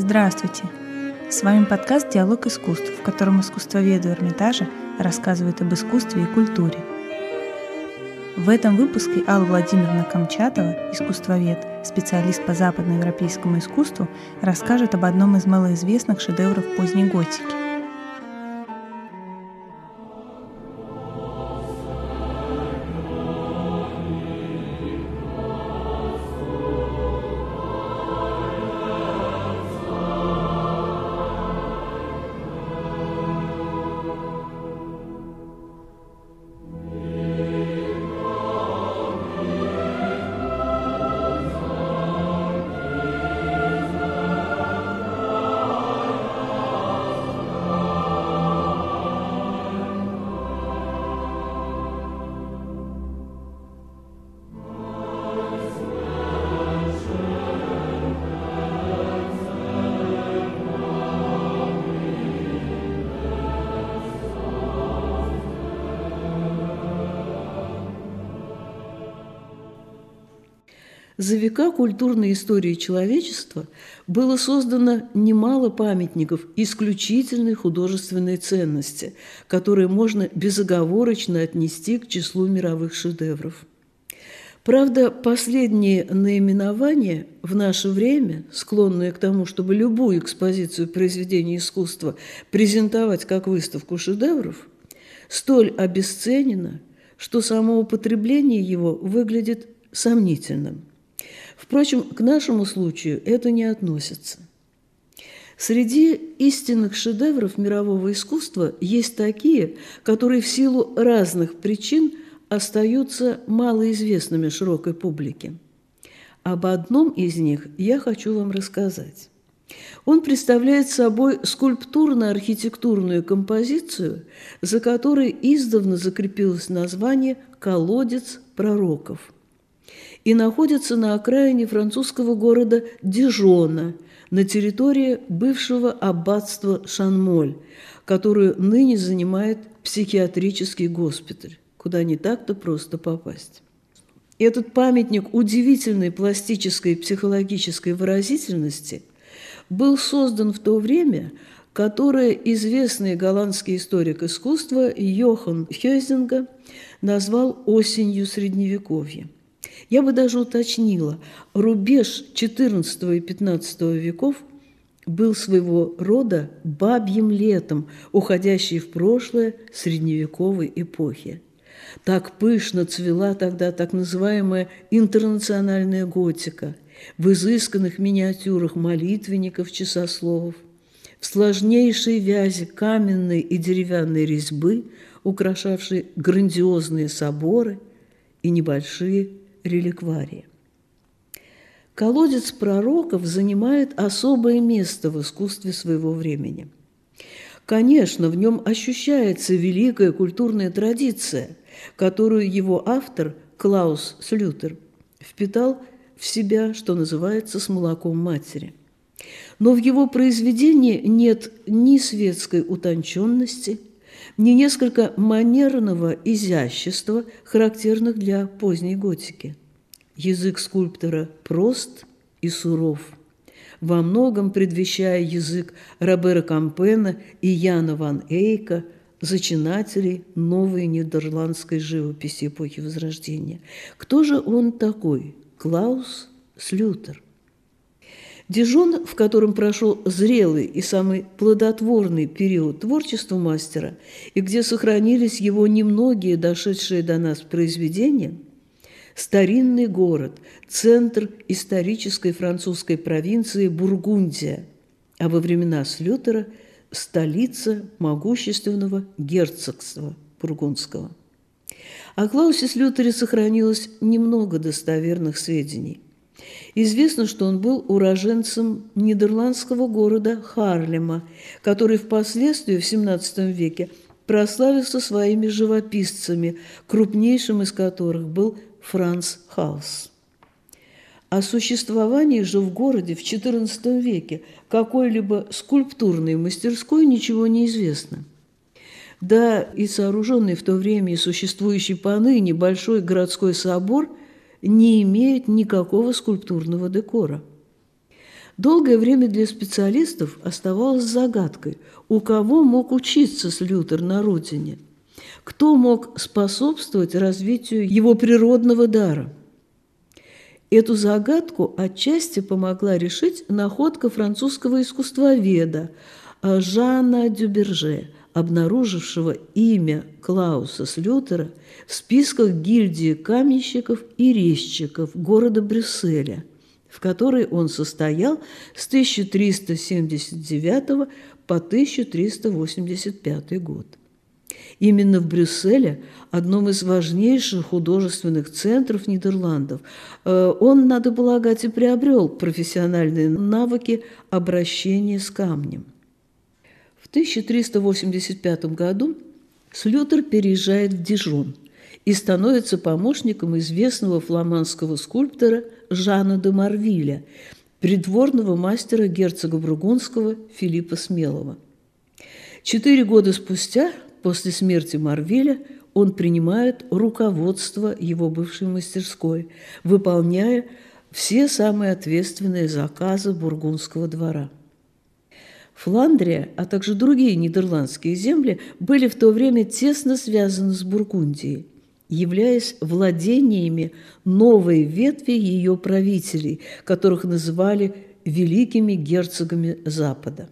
Здравствуйте! С вами подкаст «Диалог искусств», в котором искусствоведы Эрмитажа рассказывают об искусстве и культуре. В этом выпуске Алла Владимировна Камчатова, искусствовед, специалист по западноевропейскому искусству, расскажет об одном из малоизвестных шедевров поздней готики За века культурной истории человечества было создано немало памятников исключительной художественной ценности, которые можно безоговорочно отнести к числу мировых шедевров. Правда, последние наименования в наше время, склонные к тому, чтобы любую экспозицию произведений искусства презентовать как выставку шедевров, столь обесценено, что само употребление его выглядит сомнительным – Впрочем, к нашему случаю это не относится. Среди истинных шедевров мирового искусства есть такие, которые в силу разных причин остаются малоизвестными широкой публике. Об одном из них я хочу вам рассказать. Он представляет собой скульптурно-архитектурную композицию, за которой издавна закрепилось название «Колодец пророков» и находится на окраине французского города Дижона, на территории бывшего аббатства Шанмоль, которую ныне занимает психиатрический госпиталь, куда не так-то просто попасть. Этот памятник удивительной пластической и психологической выразительности был создан в то время, которое известный голландский историк искусства Йохан Хёзинга назвал «осенью Средневековья». Я бы даже уточнила, рубеж XIV и XV веков был своего рода бабьим летом, уходящей в прошлое средневековой эпохи. Так пышно цвела тогда так называемая интернациональная готика в изысканных миниатюрах молитвенников, часословов, в сложнейшей вязи каменной и деревянной резьбы, украшавшей грандиозные соборы и небольшие реликварии. Колодец пророков занимает особое место в искусстве своего времени. Конечно, в нем ощущается великая культурная традиция, которую его автор Клаус Слютер впитал в себя, что называется, с молоком матери. Но в его произведении нет ни светской утонченности – не несколько манерного изящества, характерных для поздней готики. Язык скульптора прост и суров, во многом предвещая язык Робера Кампена и Яна ван Эйка, зачинателей новой нидерландской живописи эпохи Возрождения. Кто же он такой? Клаус Слютер – Дижон, в котором прошел зрелый и самый плодотворный период творчества мастера, и где сохранились его немногие дошедшие до нас произведения, старинный город, центр исторической французской провинции Бургундия, а во времена Слютера – столица могущественного герцогства бургундского. О Клаусе Слютере сохранилось немного достоверных сведений – Известно, что он был уроженцем нидерландского города Харлема, который впоследствии в XVII веке прославился своими живописцами, крупнейшим из которых был Франц Хаус. О существовании же в городе в XIV веке какой-либо скульптурной мастерской ничего не известно. Да, и сооруженный в то время и существующий поныне большой городской собор – не имеют никакого скульптурного декора. Долгое время для специалистов оставалось загадкой, у кого мог учиться Слютер на родине, кто мог способствовать развитию его природного дара. Эту загадку отчасти помогла решить находка французского искусствоведа Жана Дюберже, обнаружившего имя Клауса Слютера в списках гильдии каменщиков и резчиков города Брюсселя – в которой он состоял с 1379 по 1385 год. Именно в Брюсселе, одном из важнейших художественных центров Нидерландов, э, он, надо полагать, и приобрел профессиональные навыки обращения с камнем. В 1385 году Слютер переезжает в Дижон и становится помощником известного фламандского скульптора Жана де Марвиля, придворного мастера герцога Бругунского Филиппа Смелого. Четыре года спустя, после смерти Марвиля, он принимает руководство его бывшей мастерской, выполняя все самые ответственные заказы бургундского двора. Фландрия, а также другие нидерландские земли были в то время тесно связаны с Бургундией являясь владениями новой ветви ее правителей, которых называли великими герцогами Запада.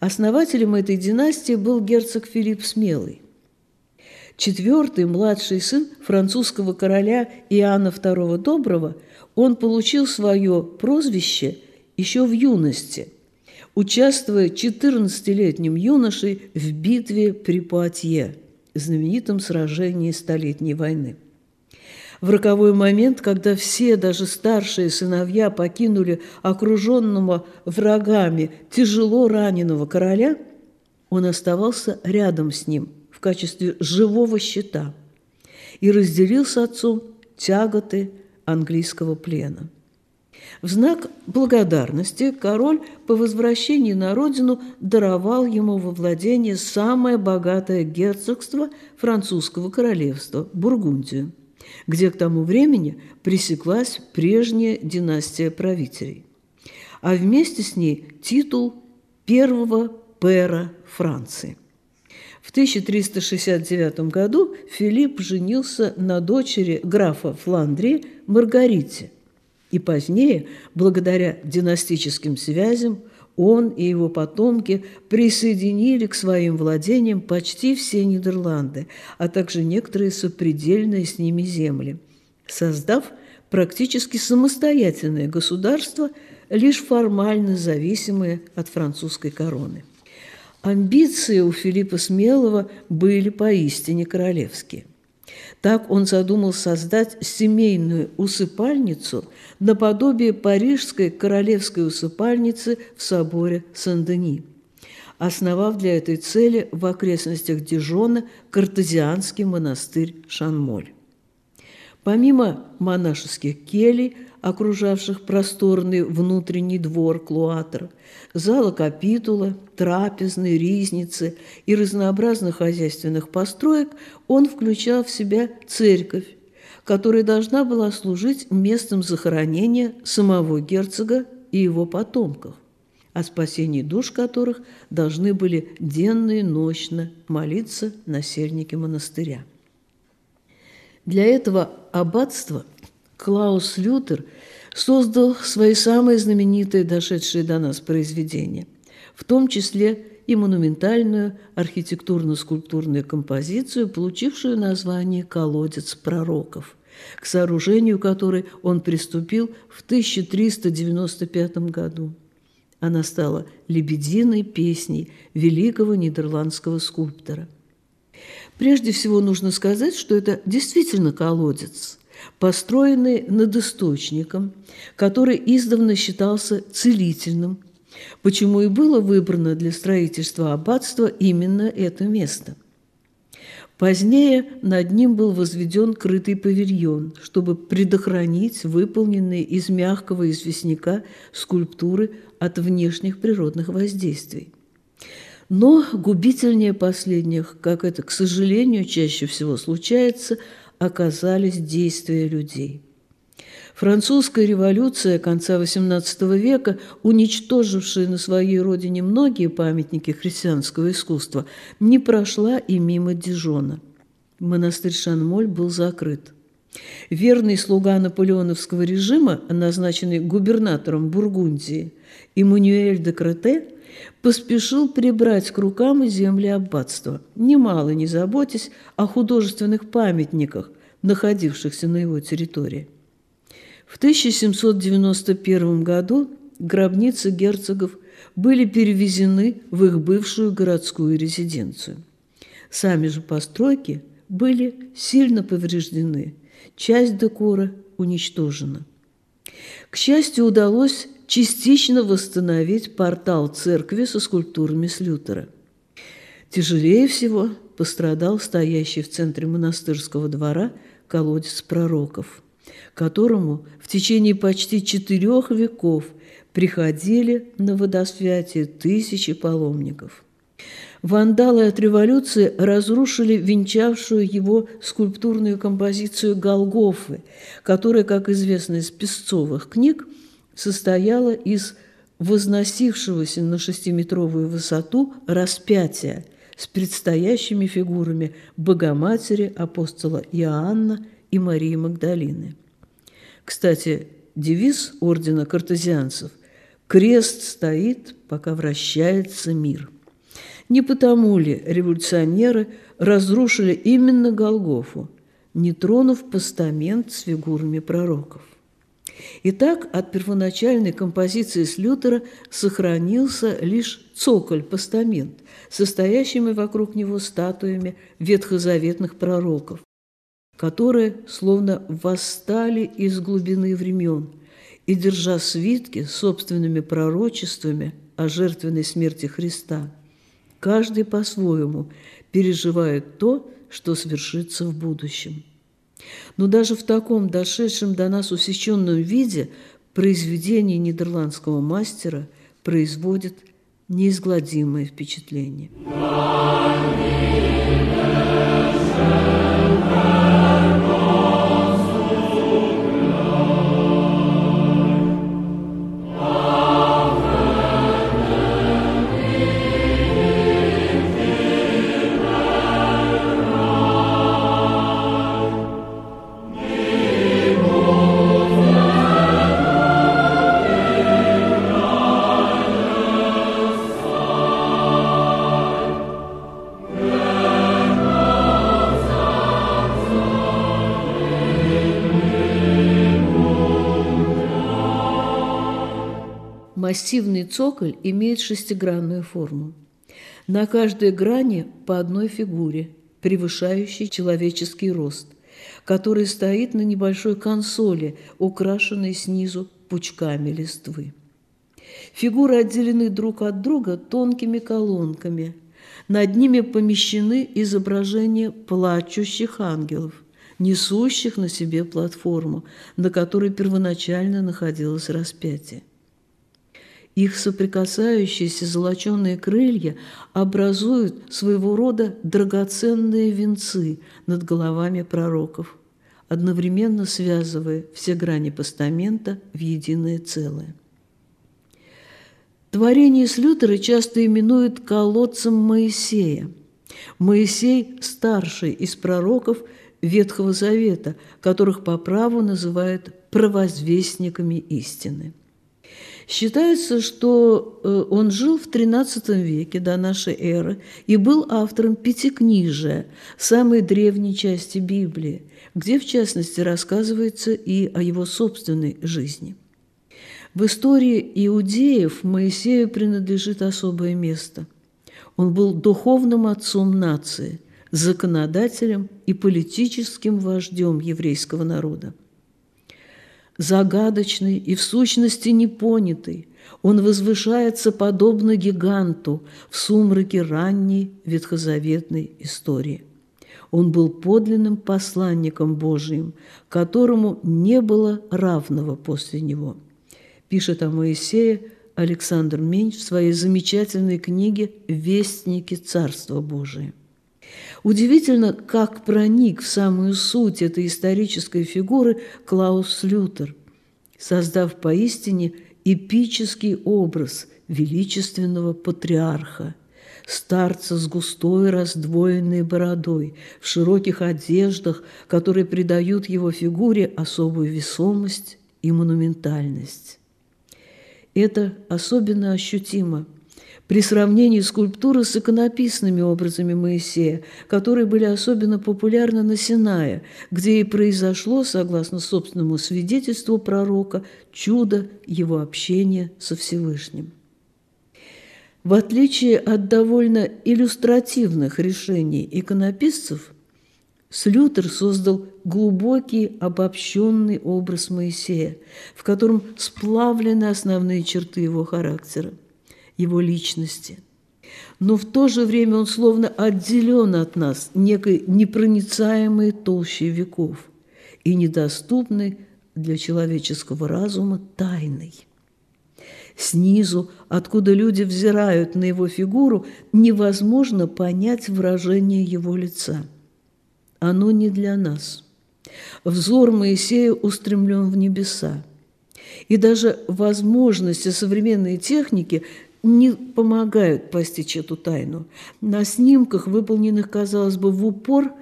Основателем этой династии был герцог Филипп Смелый. Четвертый младший сын французского короля Иоанна II Доброго, он получил свое прозвище еще в юности, участвуя 14-летним юношей в битве при Пуатье – знаменитом сражении Столетней войны. В роковой момент, когда все, даже старшие сыновья, покинули окруженного врагами тяжело раненого короля, он оставался рядом с ним в качестве живого щита и разделил с отцом тяготы английского плена. В знак благодарности король по возвращении на родину даровал ему во владение самое богатое герцогство французского королевства – Бургундию, где к тому времени пресеклась прежняя династия правителей, а вместе с ней титул первого пера Франции. В 1369 году Филипп женился на дочери графа Фландрии Маргарите – и позднее, благодаря династическим связям, он и его потомки присоединили к своим владениям почти все Нидерланды, а также некоторые сопредельные с ними земли, создав практически самостоятельное государство, лишь формально зависимое от французской короны. Амбиции у Филиппа Смелого были поистине королевские. Так он задумал создать семейную усыпальницу наподобие парижской королевской усыпальницы в соборе Сен-Дени, основав для этой цели в окрестностях Дижона картезианский монастырь Шанмоль. Помимо монашеских келей, окружавших просторный внутренний двор Клуатра, зала капитула, трапезной, ризницы и разнообразных хозяйственных построек, он включал в себя церковь, которая должна была служить местом захоронения самого герцога и его потомков, о спасении душ которых должны были денно и ночно молиться насельники монастыря. Для этого аббатства Клаус Лютер создал свои самые знаменитые, дошедшие до нас произведения, в том числе и монументальную архитектурно-скульптурную композицию, получившую название «Колодец пророков», к сооружению которой он приступил в 1395 году. Она стала лебединой песней великого нидерландского скульптора. Прежде всего нужно сказать, что это действительно колодец, построенный над источником, который издавна считался целительным, почему и было выбрано для строительства аббатства именно это место. Позднее над ним был возведен крытый павильон, чтобы предохранить выполненные из мягкого известняка скульптуры от внешних природных воздействий. Но губительнее последних, как это, к сожалению, чаще всего случается, оказались действия людей. Французская революция конца XVIII века, уничтожившая на своей родине многие памятники христианского искусства, не прошла и мимо Дижона. Монастырь Шанмоль был закрыт. Верный слуга наполеоновского режима, назначенный губернатором Бургундии, Эммануэль де Крете, поспешил прибрать к рукам земли аббатства, немало не заботясь о художественных памятниках, находившихся на его территории. В 1791 году гробницы герцогов были перевезены в их бывшую городскую резиденцию. Сами же постройки были сильно повреждены, часть декора уничтожена. К счастью, удалось частично восстановить портал церкви со скульптурами Слютера. Тяжелее всего пострадал стоящий в центре монастырского двора колодец пророков, которому в течение почти четырех веков приходили на водосвятие тысячи паломников. Вандалы от революции разрушили венчавшую его скульптурную композицию Голгофы, которая, как известно из песцовых книг, состояла из возносившегося на шестиметровую высоту распятия с предстоящими фигурами Богоматери, апостола Иоанна и Марии Магдалины. Кстати, девиз ордена картезианцев «Крест стоит, пока вращается мир». Не потому ли революционеры разрушили именно Голгофу, не тронув постамент с фигурами пророков? Итак, от первоначальной композиции с Лютера сохранился лишь цоколь-постамент, состоящими вокруг него статуями ветхозаветных пророков, которые словно восстали из глубины времен и, держа свитки собственными пророчествами о жертвенной смерти Христа – Каждый по-своему переживает то, что свершится в будущем. Но даже в таком дошедшем до нас усеченном виде произведение нидерландского мастера производит неизгладимое впечатление. Массивный цоколь имеет шестигранную форму. На каждой грани по одной фигуре, превышающей человеческий рост, который стоит на небольшой консоли, украшенной снизу пучками листвы. Фигуры отделены друг от друга тонкими колонками. Над ними помещены изображения плачущих ангелов, несущих на себе платформу, на которой первоначально находилось распятие. Их соприкасающиеся золоченые крылья образуют своего рода драгоценные венцы над головами пророков, одновременно связывая все грани постамента в единое целое. Творение Слютера часто именуют колодцем Моисея. Моисей – старший из пророков Ветхого Завета, которых по праву называют провозвестниками истины. Считается, что э, он жил в XIII веке до нашей эры и был автором Пятикнижия, самой древней части Библии, где, в частности, рассказывается и о его собственной жизни. В истории иудеев Моисею принадлежит особое место. Он был духовным отцом нации, законодателем и политическим вождем еврейского народа загадочный и в сущности непонятый. Он возвышается подобно гиганту в сумраке ранней ветхозаветной истории. Он был подлинным посланником Божиим, которому не было равного после него. Пишет о Моисее Александр Мень в своей замечательной книге «Вестники Царства Божия». Удивительно, как проник в самую суть этой исторической фигуры Клаус Лютер, создав поистине эпический образ величественного патриарха, старца с густой раздвоенной бородой, в широких одеждах, которые придают его фигуре особую весомость и монументальность. Это особенно ощутимо при сравнении скульптуры с иконописными образами Моисея, которые были особенно популярны на Синае, где и произошло, согласно собственному свидетельству пророка, чудо его общения со Всевышним. В отличие от довольно иллюстративных решений иконописцев, Слютер создал глубокий обобщенный образ Моисея, в котором сплавлены основные черты его характера, его личности. Но в то же время он словно отделен от нас некой непроницаемой толщей веков и недоступной для человеческого разума тайной. Снизу, откуда люди взирают на его фигуру, невозможно понять выражение его лица. Оно не для нас. Взор Моисея устремлен в небеса. И даже возможности современной техники не помогают постичь эту тайну. На снимках, выполненных, казалось бы, в упор,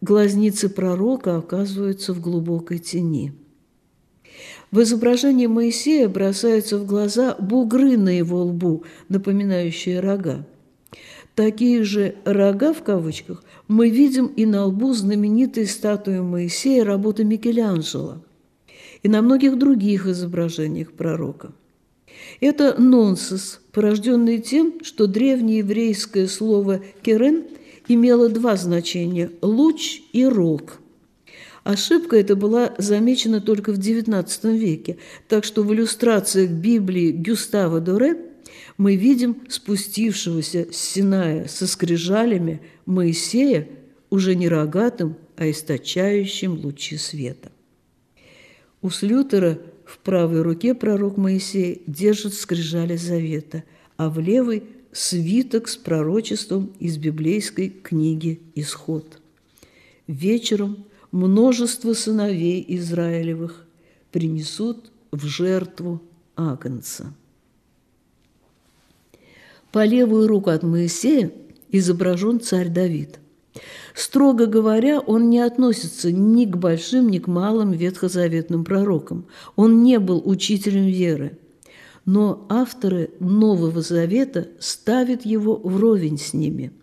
глазницы пророка оказываются в глубокой тени – в изображении Моисея бросаются в глаза бугры на его лбу, напоминающие рога. Такие же «рога» в кавычках мы видим и на лбу знаменитой статуи Моисея работы Микеланджело и на многих других изображениях пророка. Это нонсенс, порожденный тем, что древнееврейское слово «керен» имело два значения – «луч» и «рог», Ошибка эта была замечена только в XIX веке, так что в иллюстрациях Библии Гюстава Доре мы видим спустившегося с Синая со скрижалями Моисея уже не рогатым, а источающим лучи света. У Слютера в правой руке пророк Моисей держит скрижали завета, а в левой – свиток с пророчеством из библейской книги «Исход». Вечером множество сыновей Израилевых принесут в жертву Агнца. По левую руку от Моисея изображен царь Давид. Строго говоря, он не относится ни к большим, ни к малым ветхозаветным пророкам. Он не был учителем веры. Но авторы Нового Завета ставят его вровень с ними –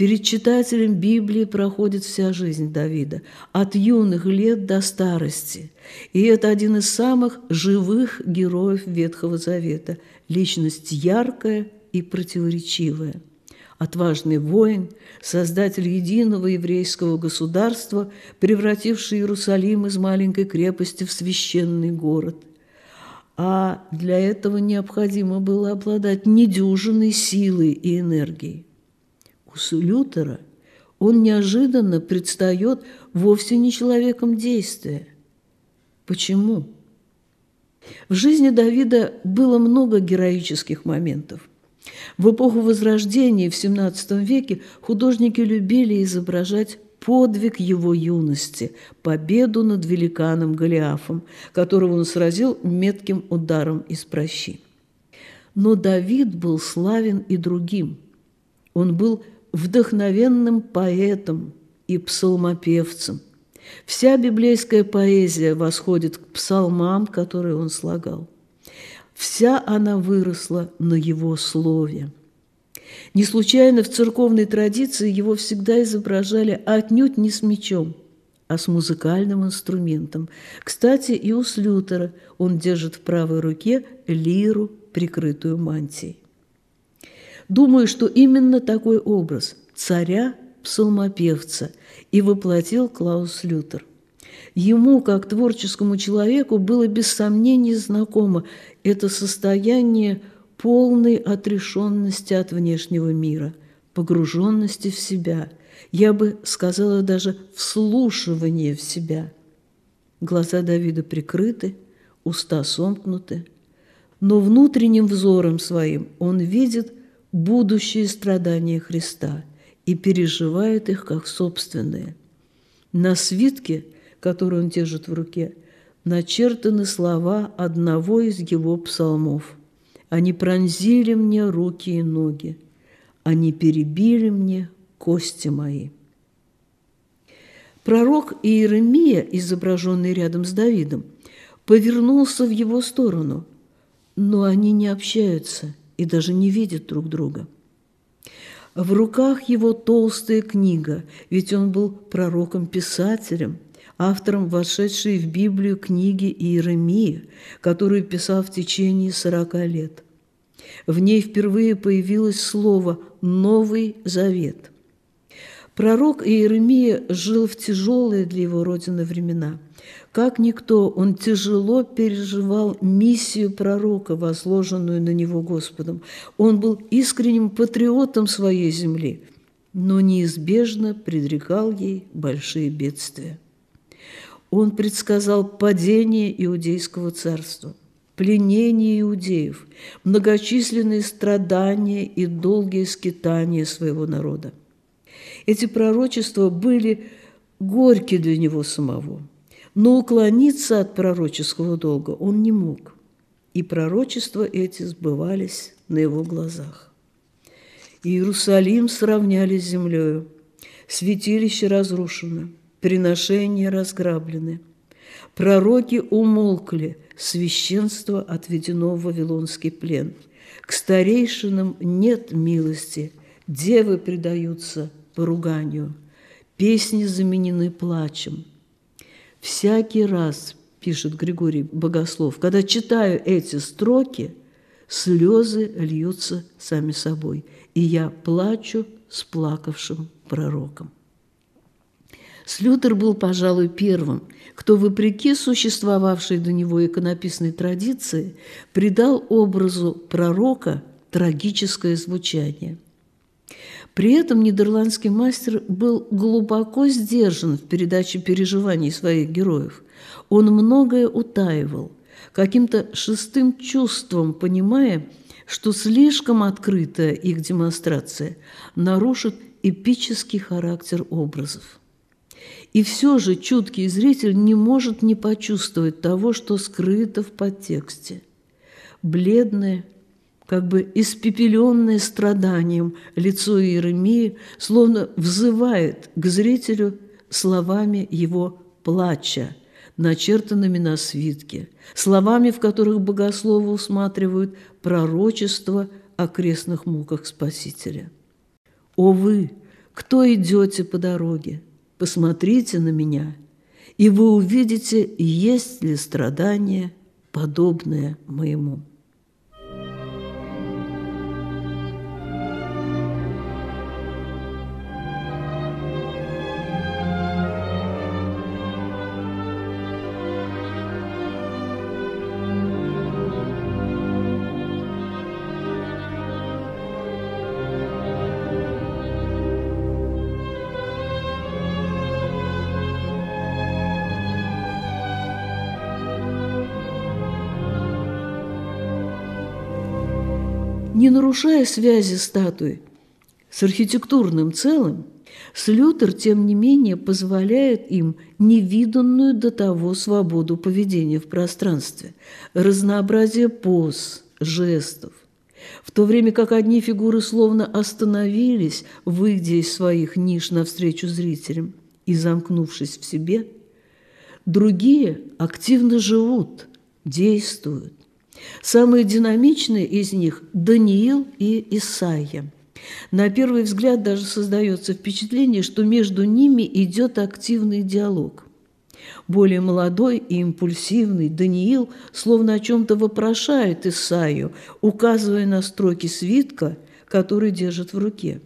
Перед читателем Библии проходит вся жизнь Давида, от юных лет до старости. И это один из самых живых героев Ветхого Завета, личность яркая и противоречивая. Отважный воин, создатель единого еврейского государства, превративший Иерусалим из маленькой крепости в священный город – а для этого необходимо было обладать недюжиной силой и энергией у Лютера он неожиданно предстает вовсе не человеком действия. Почему? В жизни Давида было много героических моментов. В эпоху Возрождения в XVII веке художники любили изображать подвиг его юности, победу над великаном Голиафом, которого он сразил метким ударом из прощи. Но Давид был славен и другим. Он был вдохновенным поэтом и псалмопевцем. Вся библейская поэзия восходит к псалмам, которые он слагал. Вся она выросла на его слове. Не случайно в церковной традиции его всегда изображали отнюдь не с мечом, а с музыкальным инструментом. Кстати, и у Слютера он держит в правой руке лиру, прикрытую мантией. Думаю, что именно такой образ царя-псалмопевца и воплотил Клаус Лютер. Ему, как творческому человеку, было без сомнений знакомо это состояние полной отрешенности от внешнего мира, погруженности в себя, я бы сказала даже вслушивание в себя. Глаза Давида прикрыты, уста сомкнуты, но внутренним взором своим он видит будущие страдания Христа и переживает их как собственные. На свитке, который он держит в руке, начертаны слова одного из его псалмов. «Они пронзили мне руки и ноги, они перебили мне кости мои». Пророк Иеремия, изображенный рядом с Давидом, повернулся в его сторону, но они не общаются и даже не видят друг друга. В руках его толстая книга, ведь он был пророком-писателем, автором вошедшей в Библию книги Иеремии, которую писал в течение сорока лет. В ней впервые появилось слово «Новый Завет». Пророк Иеремия жил в тяжелые для его родины времена. Как никто, он тяжело переживал миссию пророка, возложенную на него Господом. Он был искренним патриотом своей земли, но неизбежно предрекал ей большие бедствия. Он предсказал падение Иудейского царства, пленение иудеев, многочисленные страдания и долгие скитания своего народа. Эти пророчества были горьки для него самого, но уклониться от пророческого долга он не мог, и пророчества эти сбывались на его глазах. Иерусалим сравняли с землею, святилище разрушено – приношения разграблены. Пророки умолкли, священство отведено в Вавилонский плен. К старейшинам нет милости, девы предаются поруганию, песни заменены плачем. Всякий раз, пишет Григорий Богослов, когда читаю эти строки, слезы льются сами собой, и я плачу с плакавшим пророком. Слютер был, пожалуй, первым, кто, вопреки существовавшей до него иконописной традиции, придал образу пророка трагическое звучание. При этом нидерландский мастер был глубоко сдержан в передаче переживаний своих героев. Он многое утаивал, каким-то шестым чувством понимая, что слишком открытая их демонстрация нарушит эпический характер образов. И все же чуткий зритель не может не почувствовать того, что скрыто в подтексте. Бледное, как бы испепеленное страданием лицо Иеремии словно взывает к зрителю словами его плача, начертанными на свитке, словами, в которых богословы усматривают пророчество о крестных муках Спасителя. «О вы, кто идете по дороге?» Посмотрите на меня, и вы увидите, есть ли страдание, подобное моему. Нарушая связи статуи с архитектурным целым, Слютер, тем не менее, позволяет им невиданную до того свободу поведения в пространстве, разнообразие поз, жестов. В то время как одни фигуры словно остановились, выйдя из своих ниш навстречу зрителям и замкнувшись в себе, другие активно живут, действуют, Самые динамичные из них – Даниил и Исаия. На первый взгляд даже создается впечатление, что между ними идет активный диалог. Более молодой и импульсивный Даниил словно о чем-то вопрошает Исаию, указывая на строки свитка, который держит в руке.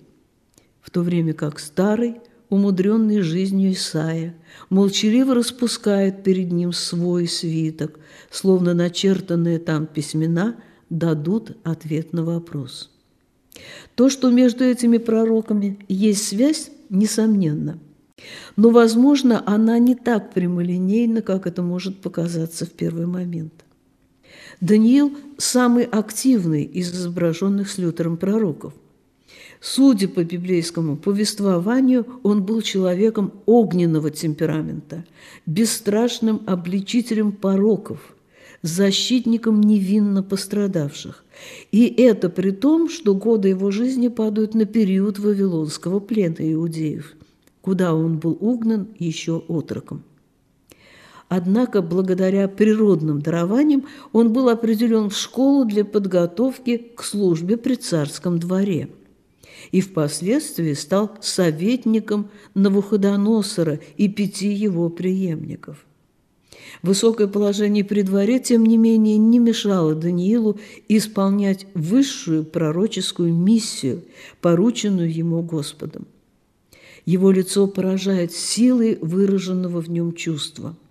В то время как старый, умудренный жизнью Исаия, молчаливо распускает перед ним свой свиток, словно начертанные там письмена дадут ответ на вопрос. То, что между этими пророками есть связь, несомненно. Но, возможно, она не так прямолинейна, как это может показаться в первый момент. Даниил – самый активный из изображенных с Лютером пророков. Судя по библейскому повествованию, он был человеком огненного темперамента, бесстрашным обличителем пороков, защитником невинно пострадавших. И это при том, что годы его жизни падают на период Вавилонского плена иудеев, куда он был угнан еще отроком. Однако, благодаря природным дарованиям, он был определен в школу для подготовки к службе при царском дворе и впоследствии стал советником Навуходоносора и пяти его преемников. Высокое положение при дворе, тем не менее, не мешало Даниилу исполнять высшую пророческую миссию, порученную ему Господом. Его лицо поражает силой выраженного в нем чувства –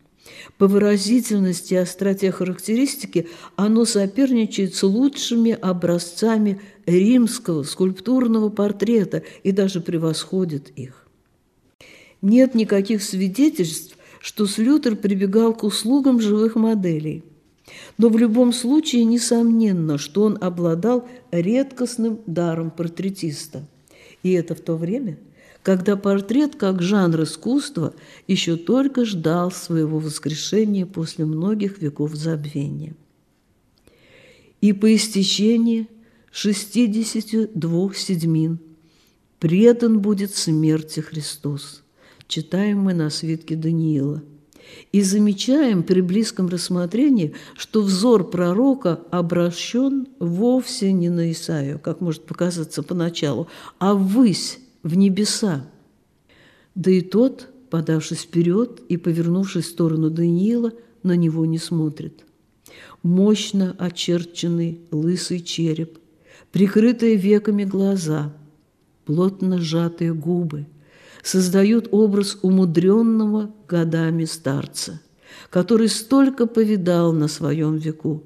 по выразительности и остроте характеристики оно соперничает с лучшими образцами римского скульптурного портрета и даже превосходит их. Нет никаких свидетельств, что Слютер прибегал к услугам живых моделей. Но в любом случае несомненно, что он обладал редкостным даром портретиста. И это в то время – когда портрет как жанр искусства еще только ждал своего воскрешения после многих веков забвения. И по истечении 62 седьмин предан будет смерти Христос, читаем мы на свитке Даниила. И замечаем при близком рассмотрении, что взор пророка обращен вовсе не на Исаию, как может показаться поначалу, а ввысь, в небеса. Да и тот, подавшись вперед и повернувшись в сторону Даниила, на него не смотрит. Мощно очерченный лысый череп, прикрытые веками глаза, плотно сжатые губы создают образ умудренного годами старца, который столько повидал на своем веку,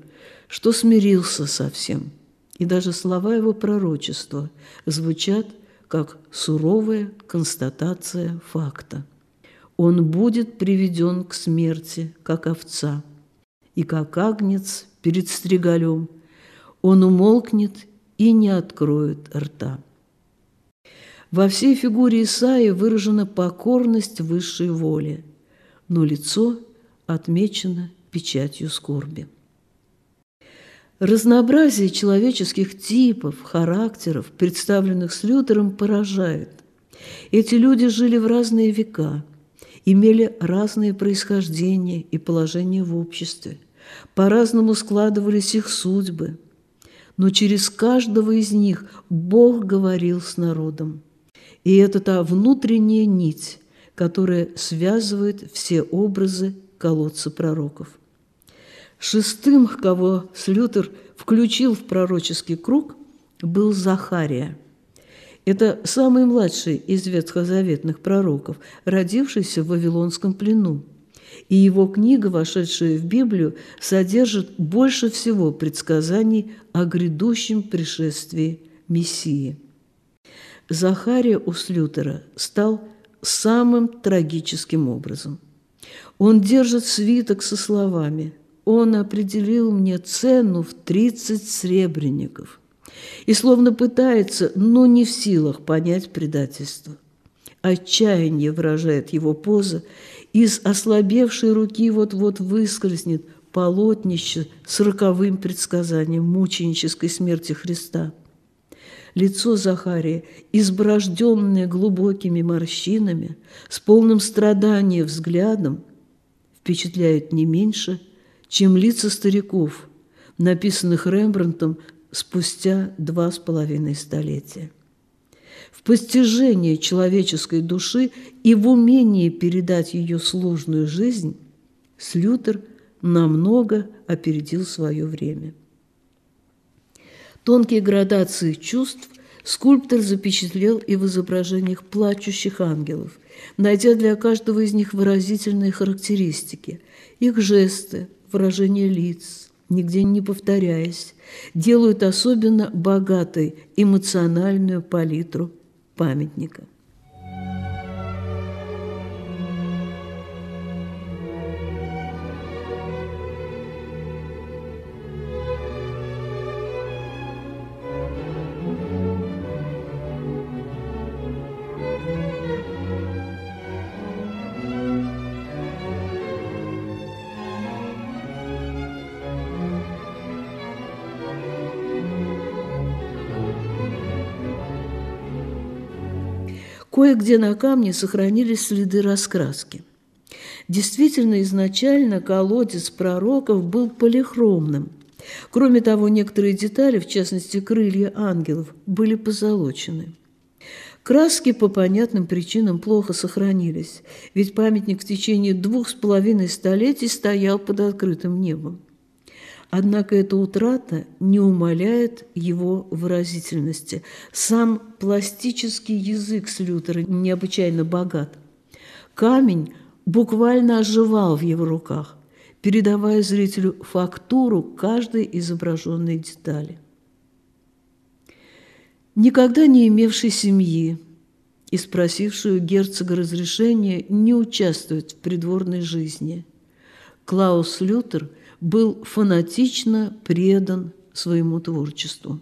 что смирился со всем, и даже слова его пророчества звучат – как суровая констатация факта. Он будет приведен к смерти, как овца, и как агнец перед стригалем. Он умолкнет и не откроет рта. Во всей фигуре Исаия выражена покорность высшей воле, но лицо отмечено печатью скорби. Разнообразие человеческих типов, характеров, представленных Слютером, поражает. Эти люди жили в разные века, имели разные происхождения и положения в обществе, по-разному складывались их судьбы, но через каждого из них Бог говорил с народом. И это та внутренняя нить, которая связывает все образы колодца пророков. Шестым, кого Слютер включил в пророческий круг, был Захария. Это самый младший из ветхозаветных пророков, родившийся в Вавилонском плену. И его книга, вошедшая в Библию, содержит больше всего предсказаний о грядущем пришествии Мессии. Захария у Слютера стал самым трагическим образом. Он держит свиток со словами – он определил мне цену в 30 сребреников и словно пытается, но не в силах понять предательство. Отчаяние выражает его поза, из ослабевшей руки вот-вот выскользнет полотнище с роковым предсказанием мученической смерти Христа. Лицо Захария, изброжденное глубокими морщинами, с полным страданием взглядом, впечатляет не меньше – чем лица стариков, написанных Рембрандтом спустя два с половиной столетия. В постижении человеческой души и в умении передать ее сложную жизнь Слютер намного опередил свое время. Тонкие градации чувств скульптор запечатлел и в изображениях плачущих ангелов, найдя для каждого из них выразительные характеристики, их жесты, выражение лиц, нигде не повторяясь, делают особенно богатой эмоциональную палитру памятника. Кое-где на камне сохранились следы раскраски. Действительно, изначально колодец пророков был полихромным. Кроме того, некоторые детали, в частности крылья ангелов, были позолочены. Краски по понятным причинам плохо сохранились, ведь памятник в течение двух с половиной столетий стоял под открытым небом. Однако эта утрата не умаляет его выразительности. Сам пластический язык Слютера необычайно богат. Камень буквально оживал в его руках, передавая зрителю фактуру каждой изображенной детали. Никогда не имевший семьи и спросившую герцога разрешения не участвовать в придворной жизни, Клаус Лютер был фанатично предан своему творчеству.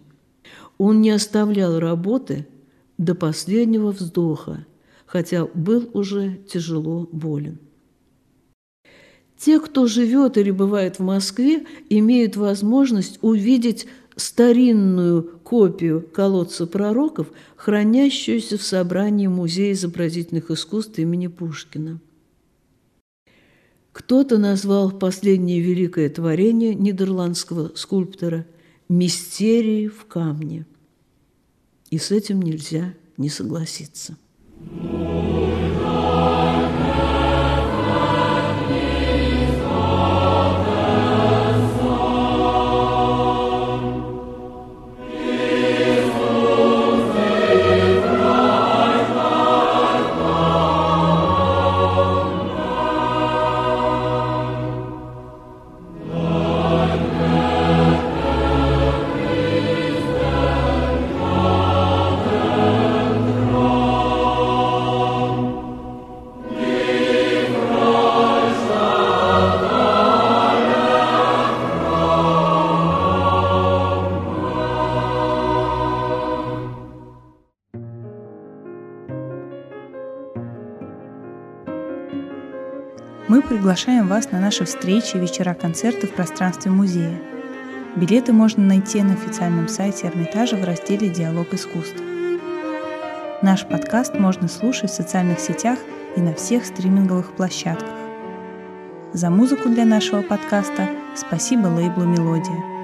Он не оставлял работы до последнего вздоха, хотя был уже тяжело болен. Те, кто живет или бывает в Москве, имеют возможность увидеть старинную копию колодца пророков, хранящуюся в собрании Музея изобразительных искусств имени Пушкина. Кто-то назвал последнее великое творение нидерландского скульптора «Мистерии в камне». И с этим нельзя не согласиться. Мы приглашаем вас на наши встречи и вечера-концерты в пространстве музея. Билеты можно найти на официальном сайте Эрмитажа в разделе «Диалог искусств». Наш подкаст можно слушать в социальных сетях и на всех стриминговых площадках. За музыку для нашего подкаста спасибо лейблу «Мелодия».